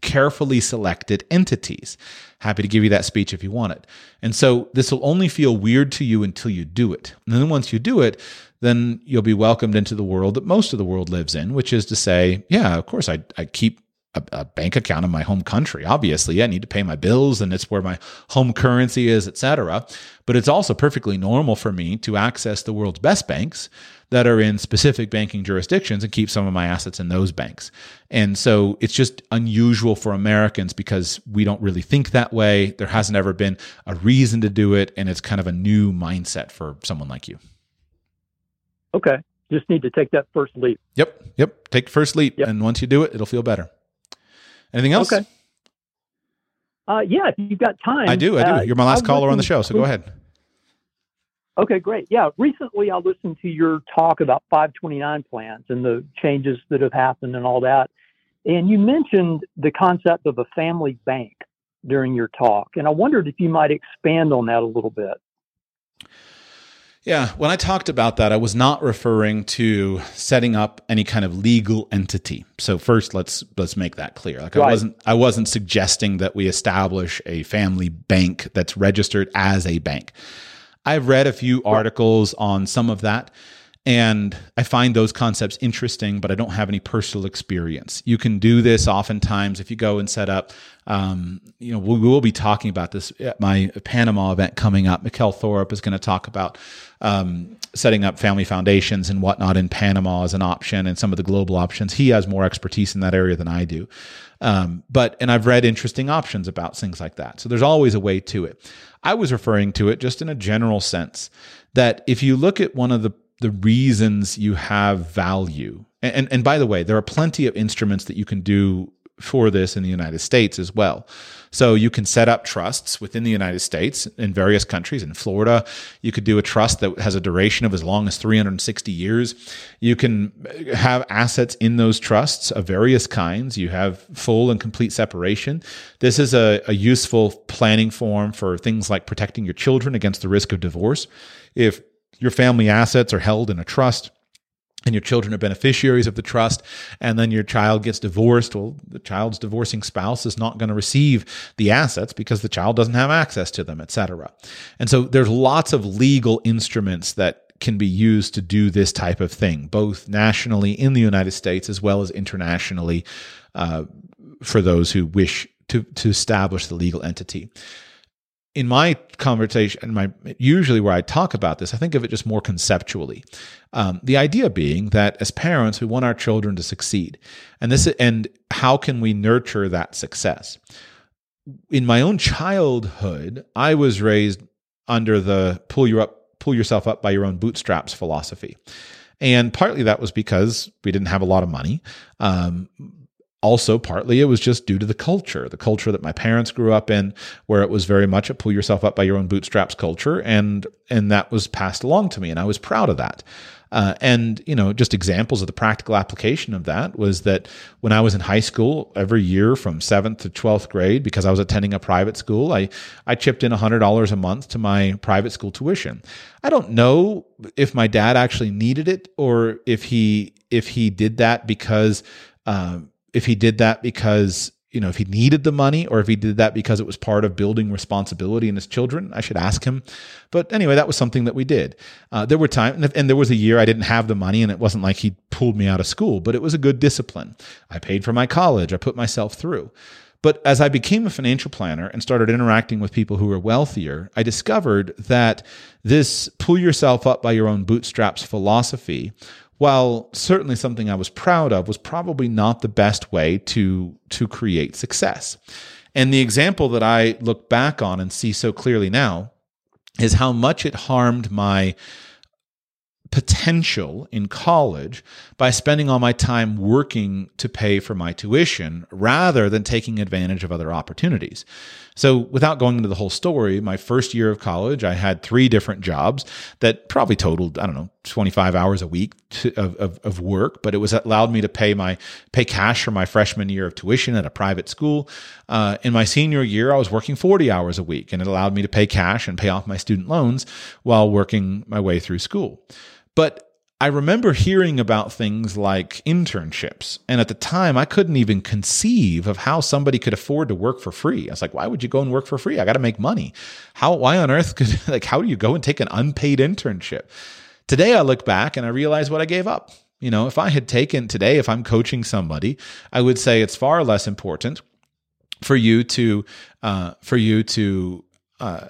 carefully selected entities. Happy to give you that speech if you want it. And so this will only feel weird to you until you do it. And then once you do it, then you'll be welcomed into the world that most of the world lives in, which is to say, yeah, of course, I, I keep a, a, bank account in my home country. Obviously, I need to pay my bills, and it's where my home currency is, etc. But it's also perfectly normal for me to access the world's best banks that are in specific banking jurisdictions and keep some of my assets in those banks. And so it's just unusual for Americans because we don't really think that way. There hasn't ever been a reason to do it, and it's kind of a new mindset for someone like you. Okay. Just need to take that first leap. Yep. Yep. Take the first leap. Yep. And once you do it, it'll feel better. Anything else? Okay. Uh, yeah, if you've got time. I do. I do. uh, You're my last caller on the show, so go ahead. Okay, great. Yeah, recently I listened to your talk about 529 plans and the changes that have happened and all that. And you mentioned the concept of a family bank during your talk. And I wondered if you might expand on that a little bit. Yeah, when I talked about that, I was not referring to setting up any kind of legal entity. So first, let's let's make that clear. Like I wasn't I wasn't suggesting that we establish a family bank that's registered as a bank. I've read a few articles on some of that and I find those concepts interesting, but I don't have any personal experience. You can do this oftentimes if you go and set up. Um, you know, we will be talking about this at my Panama event coming up. Mikkel Thorup is going to talk about um, setting up family foundations and whatnot in Panama as an option, and some of the global options. He has more expertise in that area than I do. Um, but and I've read interesting options about things like that. So there's always a way to it. I was referring to it just in a general sense that if you look at one of the the reasons you have value. And, and, and by the way, there are plenty of instruments that you can do for this in the United States as well. So you can set up trusts within the United States in various countries. In Florida, you could do a trust that has a duration of as long as 360 years. You can have assets in those trusts of various kinds. You have full and complete separation. This is a, a useful planning form for things like protecting your children against the risk of divorce. If your family assets are held in a trust and your children are beneficiaries of the trust and then your child gets divorced well the child's divorcing spouse is not going to receive the assets because the child doesn't have access to them etc and so there's lots of legal instruments that can be used to do this type of thing both nationally in the united states as well as internationally uh, for those who wish to, to establish the legal entity in my conversation, my usually where I talk about this, I think of it just more conceptually. Um, the idea being that as parents, we want our children to succeed, and this and how can we nurture that success? In my own childhood, I was raised under the pull you up, pull yourself up by your own bootstraps philosophy, and partly that was because we didn't have a lot of money. Um, also partly it was just due to the culture the culture that my parents grew up in where it was very much a pull yourself up by your own bootstraps culture and and that was passed along to me and i was proud of that. Uh, and you know just examples of the practical application of that was that when i was in high school every year from 7th to 12th grade because i was attending a private school i i chipped in $100 a month to my private school tuition. I don't know if my dad actually needed it or if he if he did that because um, if he did that because you know if he needed the money or if he did that because it was part of building responsibility in his children i should ask him. But anyway that was something that we did. Uh, there were times and there was a year i didn't have the money and it wasn't like he pulled me out of school but it was a good discipline. I paid for my college. I put myself through. But as I became a financial planner and started interacting with people who were wealthier, I discovered that this pull yourself up by your own bootstraps philosophy while certainly something I was proud of, was probably not the best way to, to create success. And the example that I look back on and see so clearly now is how much it harmed my potential in college by spending all my time working to pay for my tuition rather than taking advantage of other opportunities. So, without going into the whole story, my first year of college, I had three different jobs that probably totaled, I don't know, 25 hours a week to, of, of, of work, but it was allowed me to pay my pay cash for my freshman year of tuition at a private school. Uh, in my senior year, I was working 40 hours a week, and it allowed me to pay cash and pay off my student loans while working my way through school. But I remember hearing about things like internships. And at the time, I couldn't even conceive of how somebody could afford to work for free. I was like, why would you go and work for free? I got to make money. How, why on earth could, <laughs> like, how do you go and take an unpaid internship? Today, I look back and I realize what I gave up. You know, if I had taken today, if I'm coaching somebody, I would say it's far less important for you to, uh, for you to, uh,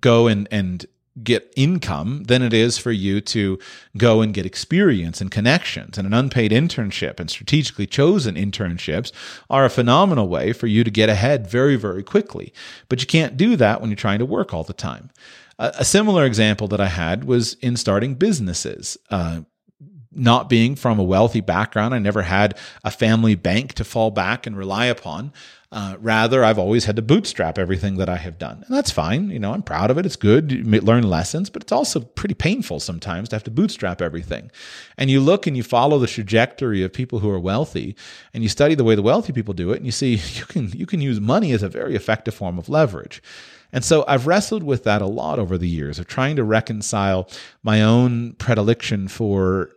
go and, and get income than it is for you to go and get experience and connections. And an unpaid internship and strategically chosen internships are a phenomenal way for you to get ahead very, very quickly. But you can't do that when you're trying to work all the time. A, similar example that I had was in starting businesses. Uh, not being from a wealthy background, I never had a family bank to fall back and rely upon. Uh, rather, I've always had to bootstrap everything that I have done. And that's fine. You know, I'm proud of it. It's good. You learn lessons, but it's also pretty painful sometimes to have to bootstrap everything. And you look and you follow the trajectory of people who are wealthy and you study the way the wealthy people do it and you see <laughs> you can, you can use money as a very effective form of leverage. And so I've wrestled with that a lot over the years of trying to reconcile my own predilection for,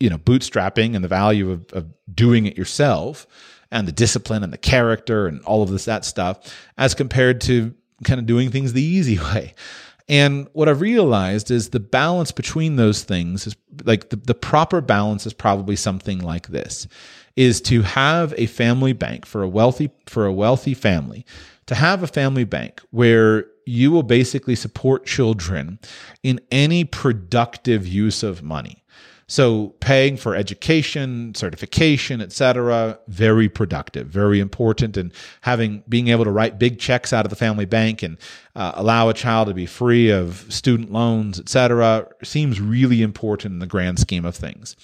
you know, bootstrapping and the value of, of doing it yourself and the discipline and the character and all of this that stuff as compared to kind of doing things the easy <laughs> way. And what I've realized is the balance between those things is like the, the proper balance is probably something like this is to have a family bank for a wealthy for a wealthy family to have a family bank where you will basically support children in any productive use of money so paying for education, certification, etc., very productive, very important, and having being able to write big checks out of the family bank and uh, allow a child to be free of student loans, etc., seems really important in the grand scheme of things.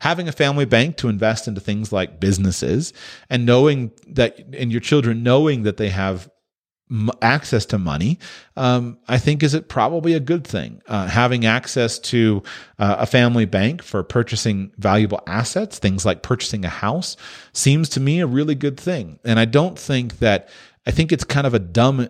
Having a family bank to invest into things like businesses and knowing that, and your children knowing that they have access to money, um, I think is it probably a good thing. Uh, having access to uh, a family bank for purchasing valuable assets, things like purchasing a house, seems to me a really good thing. And I don't think that I think it's kind of a dumb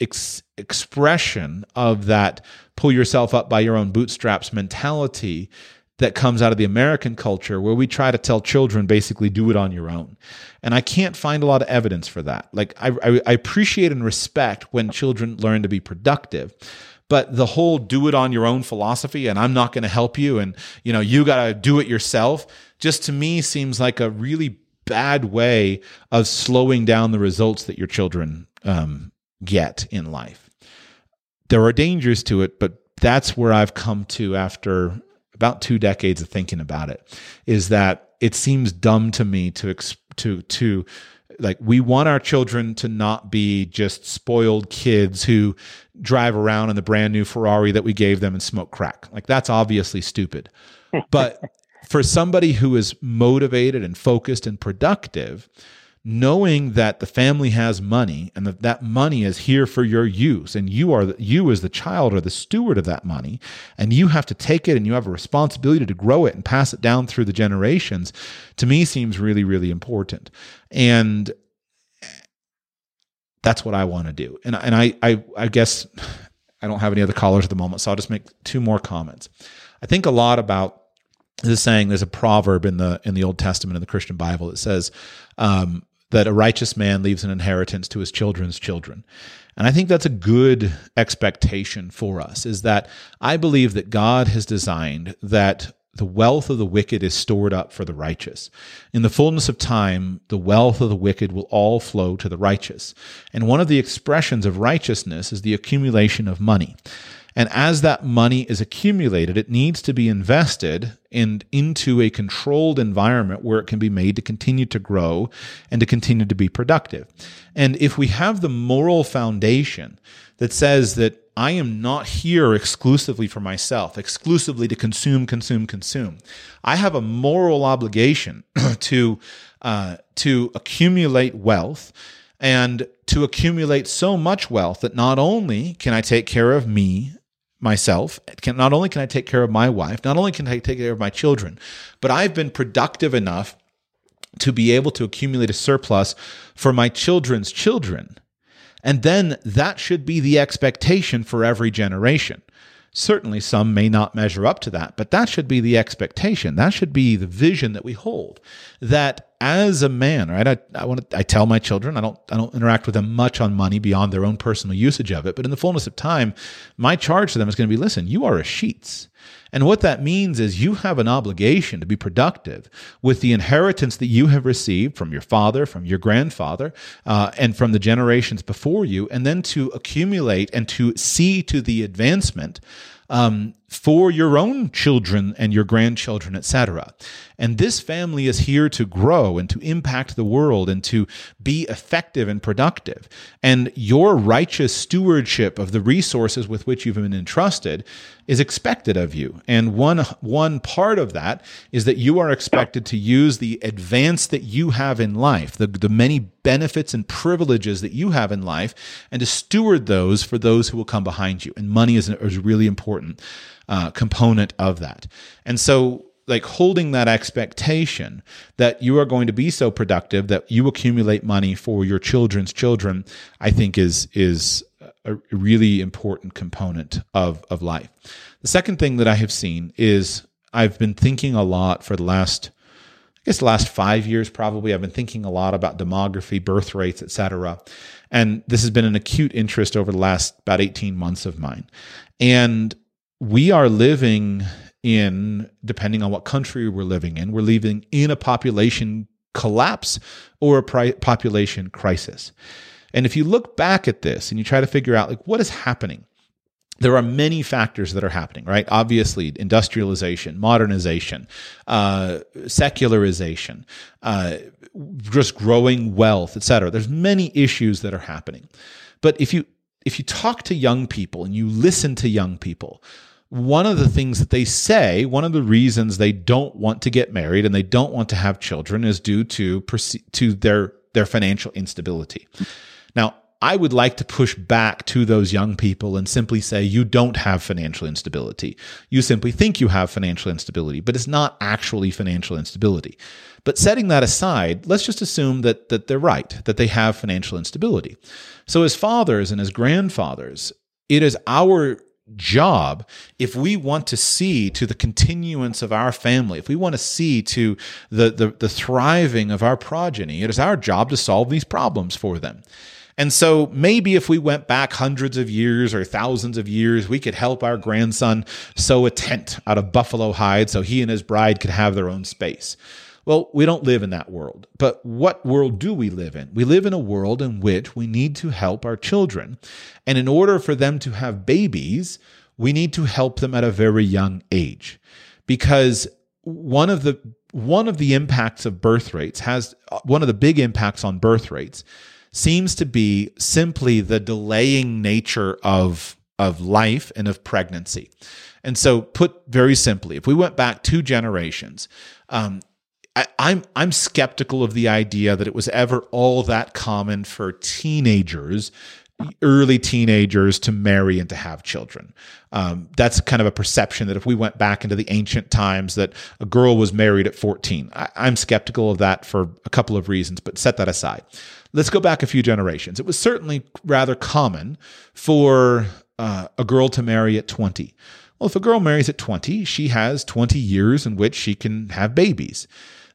ex- expression of that pull yourself up by your own bootstraps mentality that comes out of the American culture where we try to tell children basically do it on your own. And I can't find a lot of evidence for that. Like, I, I, I appreciate and respect when children learn to be productive. But the whole do it on your own philosophy and I'm not going to help you and you know you got to do it yourself just to me seems like a really bad way of slowing down the results that your children um, get in life. There are dangers to it, but that's where I've come to after about two decades of thinking about it is that it seems dumb to me to to to like we want our children to not be just spoiled kids who drive around in the brand new Ferrari that we gave them and smoke crack. Like that's obviously stupid. But <laughs> for somebody who is motivated and focused and productive, knowing that the family has money and that that money is here for your use and you are you as the child are the steward of that money and you have to take it and you have a responsibility to grow it and pass it down through the generations to me seems really really important. And that's what I want to do. And and I I I guess I don't have any other callers at the moment so I'll just make two more comments. I think a lot about this saying there's a proverb in the in the Old Testament in the Christian Bible that says um, that a righteous man leaves an inheritance to his children's children. And I think that's a good expectation for us is that I believe that God has designed that the wealth of the wicked is stored up for the righteous. In the fullness of time, the wealth of the wicked will all flow to the righteous. And one of the expressions of righteousness is the accumulation of money. And as that money is accumulated, it needs to be invested in, into a controlled environment where it can be made to continue to grow and to continue to be productive. And if we have the moral foundation that says that I am not here exclusively for myself, exclusively to consume, consume, consume. I have a moral obligation <clears throat> to uh, to accumulate wealth and to accumulate so much wealth that not only can I take care of me myself can not only can I take care of my wife not only can I take care of my children but I've been productive enough to be able to accumulate a surplus for my children's children and then that should be the expectation for every generation. Certainly, some may not measure up to that, but that should be the expectation. That should be the vision that we hold. That as a man, right? I, I want to, I tell my children, I don't, I don't interact with them much on money beyond their own personal usage of it. But in the fullness of time, my charge to them is going to be, listen, you are a Sheats. And what that means is you have an obligation to be productive with the inheritance that you have received from your father, from your grandfather, uh, and from the generations before you, and then to accumulate and to see to the advancement um, for your own children and your grandchildren, etc. And this family is here to grow and to impact the world and to be effective and productive. And your righteous stewardship of the resources with which you've been entrusted is expected of you. And one, one part of that is that you are expected to use the advance that you have in life, the, the many benefits and privileges that you have in life, and to steward those for those who will come behind you. And money is, is really important uh, component of that. And so, like holding that expectation that you are going to be so productive that you accumulate money for your children's children, I think is is a really important component of of life. The second thing that I have seen is I've been thinking a lot for the last I guess the last five years probably I've been thinking a lot about demography, birth rates, etc. And this has been an acute interest over the last about 18 months of mine. And we are living in, depending on what country we're living in, we're living in a population collapse or a pri- population crisis. And if you look back at this and you try to figure out like what is happening, there are many factors that are happening, right? Obviously, industrialization, modernization, uh, secularization, uh, just growing wealth, etc. There's many issues that are happening. But if you if you talk to young people and you listen to young people, one of the things that they say, one of the reasons they don't want to get married and they don't want to have children is due to to their their financial instability. Now, I would like to push back to those young people and simply say you don't have financial instability. You simply think you have financial instability, but it's not actually financial instability. But setting that aside, let's just assume that that they're right, that they have financial instability. So as fathers and as grandfathers, it is our job if we want to see to the continuance of our family if we want to see to the, the, the thriving of our progeny it is our job to solve these problems for them and so maybe if we went back hundreds of years or thousands of years, we could help our grandson sew a tent out of buffalo hide so he and his bride could have their own space. Well, we don't live in that world. But what world do we live in? We live in a world in which we need to help our children. And in order for them to have babies, we need to help them at a very young age. Because one of the one of the impacts of birth rates has one of the big impacts on birth rates seems to be simply the delaying nature of of life and of pregnancy. And so, put very simply, if we went back two generations, um, I, I'm I'm skeptical of the idea that it was ever all that common for teenagers early teenagers to marry and to have children. Um, that's kind of a perception that if we went back into the ancient times, that a girl was married at 14. I, I'm skeptical of that for a couple of reasons, but set that aside. Let's go back a few generations. It was certainly rather common for uh, a girl to marry at 20. Well, if a girl marries at 20, she has 20 years in which she can have babies.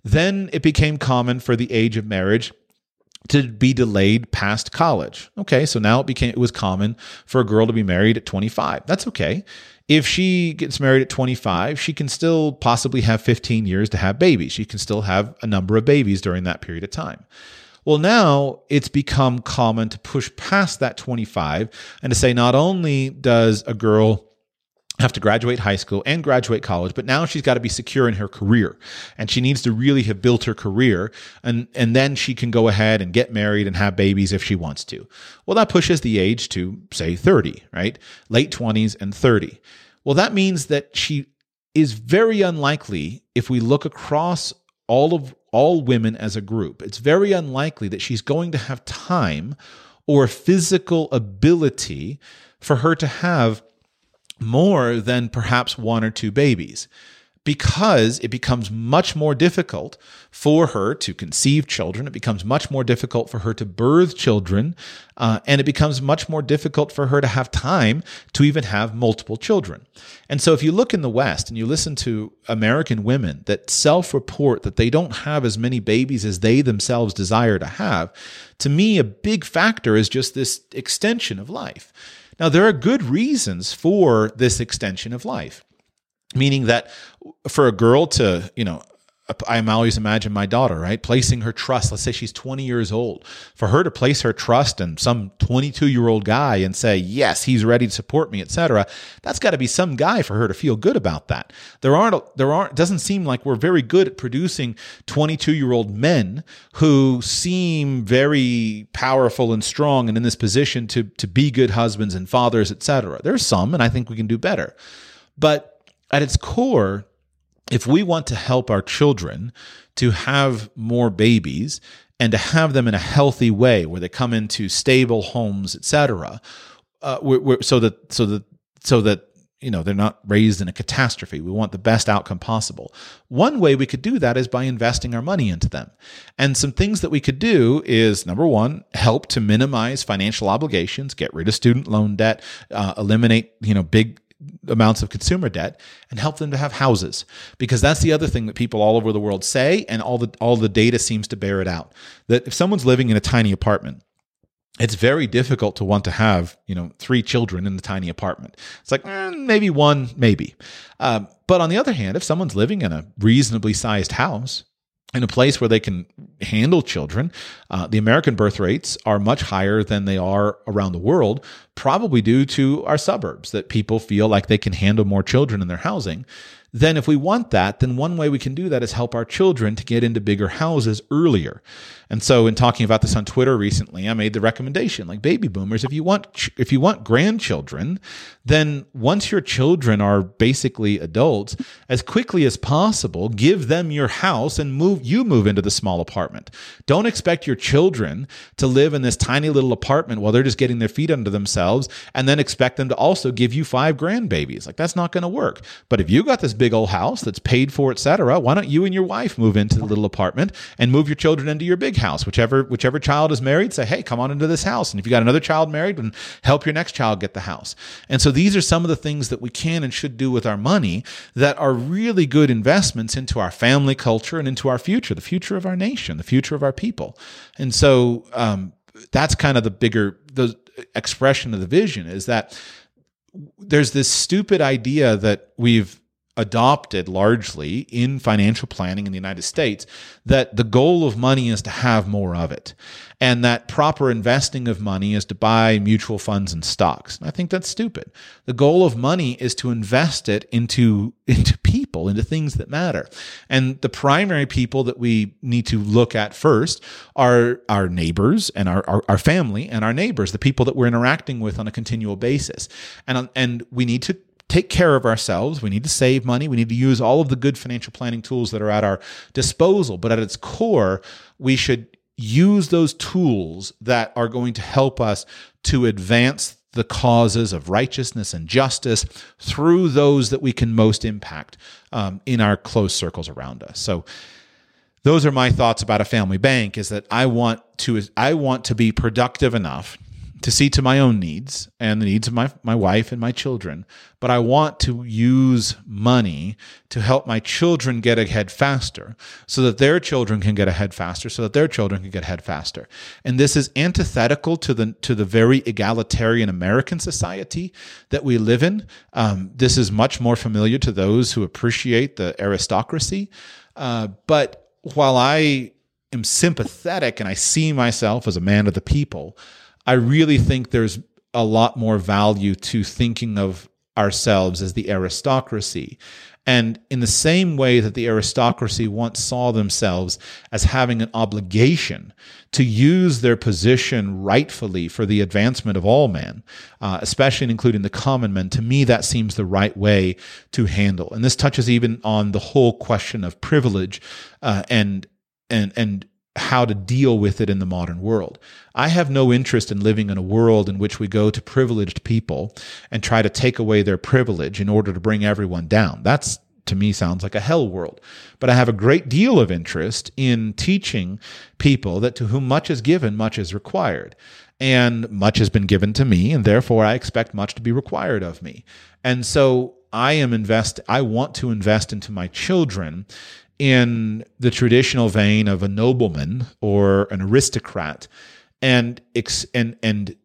Then it became common for the age of marriage to be delayed past college. Okay, so now it became it was common for a girl to be married at 25. That's okay. If she gets married at 25, she can still possibly have 15 years to have babies. She can still have a number of babies during that period of time. Well, now it's become common to push past that 25 and to say not only does a girl have to graduate high school and graduate college, but now she's got to be secure in her career and she needs to really have built her career and, and then she can go ahead and get married and have babies if she wants to. Well, that pushes the age to say 30, right? Late 20s and 30. Well, that means that she is very unlikely if we look across all of all women as a group. It's very unlikely that she's going to have time or physical ability for her to have more than perhaps one or two babies because it becomes much more difficult for her to conceive children. It becomes much more difficult for her to birth children. Uh, and it becomes much more difficult for her to have time to even have multiple children. And so, if you look in the West and you listen to American women that self report that they don't have as many babies as they themselves desire to have, to me, a big factor is just this extension of life. Now, there are good reasons for this extension of life, meaning that for a girl to, you know, I always imagine my daughter, right? Placing her trust. Let's say she's 20 years old. For her to place her trust in some 22 year old guy and say, yes, he's ready to support me, etc. That's got to be some guy for her to feel good about that. There aren't, there aren't, doesn't seem like we're very good at producing 22 year old men who seem very powerful and strong and in this position to, to be good husbands and fathers, etc. There's some, and I think we can do better. But at its core, if we want to help our children to have more babies and to have them in a healthy way where they come into stable homes etc uh, we're, we're, so that so that so that you know they're not raised in a catastrophe. We want the best outcome possible. One way we could do that is by investing our money into them. And some things that we could do is number one help to minimize financial obligations get rid of student loan debt uh, eliminate you know big amounts of consumer debt and help them to have houses. Because that's the other thing that people all over the world say and all the all the data seems to bear it out. That if someone's living in a tiny apartment it's very difficult to want to have you know three children in the tiny apartment. It's like eh, maybe one maybe. Um, but on the other hand if someone's living in a reasonably sized house in a place where they can handle children. Uh, the American birth rates are much higher than they are around the world, probably due to our suburbs, that people feel like they can handle more children in their housing then if we want that, then one way we can do that is help our children to get into bigger houses earlier. And so in talking about this on Twitter recently, I made the recommendation like baby boomers, if you want if you want grandchildren, then once your children are basically adults, as quickly as possible, give them your house and move you move into the small apartment. Don't expect your children to live in this tiny little apartment while they're just getting their feet under themselves and then expect them to also give you five grandbabies. Like that's not going to work. But if you got this big old house that's paid for, etc. Why don't you and your wife move into the little apartment and move your children into your big house? Whichever whichever child is married, say, hey, come on into this house. And if you got another child married, then help your next child get the house. And so these are some of the things that we can and should do with our money that are really good investments into our family culture and into our future, the future of our nation, the future of our people. And so um, that's kind of the bigger the expression of the vision is that there's this stupid idea that we've adopted largely in financial planning in the United States that the goal of money is to have more of it and that proper investing of money is to buy mutual funds and stocks. And I think that's stupid. The goal of money is to invest it into <laughs> into people, into things that matter. And the primary people that we need to look at first are our neighbors and our, our, our family and our neighbors, the people that we're interacting with on a continual basis. And and we need to take care of ourselves. We need to save money. We need to use all of the good financial planning tools that are at our disposal. But at its core, we should use those tools that are going to help us to advance the causes of righteousness and justice through those that we can most impact um, in our close circles around us. So, those are my thoughts about a family bank. Is that I want to I want to be productive enough to see to my own needs and the needs of my, my wife and my children, but I want to use money to help my children get ahead faster so that their children can get ahead faster, so that their children can get ahead faster. And this is antithetical to the, to the very egalitarian American society that we live in. Um, this is much more familiar to those who appreciate the aristocracy. Uh, but while I am sympathetic and I see myself as a man of the people, I really think there's a lot more value to thinking of ourselves as the aristocracy. And in the same way that the aristocracy once saw themselves as having an obligation to use their position rightfully for the advancement of all men, uh, especially including the common men, to me, that seems the right way to handle. And this touches even on the whole question of privilege uh, and and and how to deal with it in the modern world. I have no interest in living in a world in which we go to privileged people and try to take away their privilege in order to bring everyone down. That's to me sounds like a hell world. But I have a great deal of interest in teaching people that to whom much is given, much is required. And much has been given to me, and therefore I expect much to be required of me. And so I am invest I want to invest into my children in the traditional vein of a nobleman or an aristocrat and and and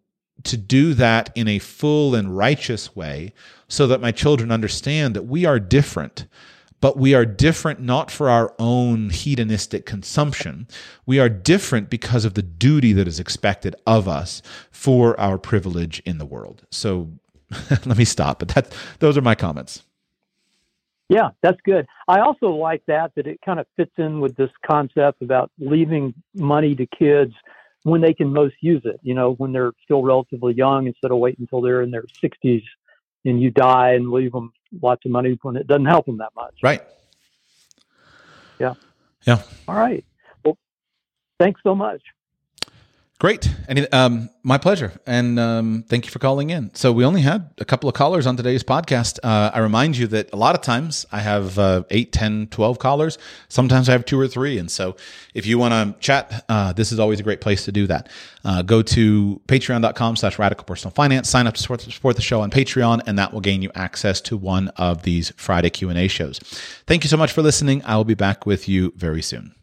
to do that in a full and righteous way so that my children understand that we are different but we are different not for our own hedonistic consumption. We are different because of the duty that is expected of us for our privilege in the world. So <laughs> let me stop, but that, those are my comments. Yeah, that's good. I also like that that it kind of fits in with this concept about leaving money to kids when they can most use it. You know, when they're still relatively young, instead of waiting until they're in their 60s and you die and leave them lots of money when it doesn't help them that much. Right. Yeah. Yeah. All right. Well, thanks so much. Great. Any, um, my pleasure. And um, thank you for calling in. So, we only had a couple of callers on today's podcast. Uh, I remind you that a lot of times I have uh, 8, 10, 12 callers. Sometimes I have two or three. And so, if you want to chat, uh, this is always a great place to do that. Uh, go to patreon.com slash radical personal finance, sign up to support, support the show on Patreon, and that will gain you access to one of these Friday Q&A shows. Thank you so much for listening. I will be back with you very soon.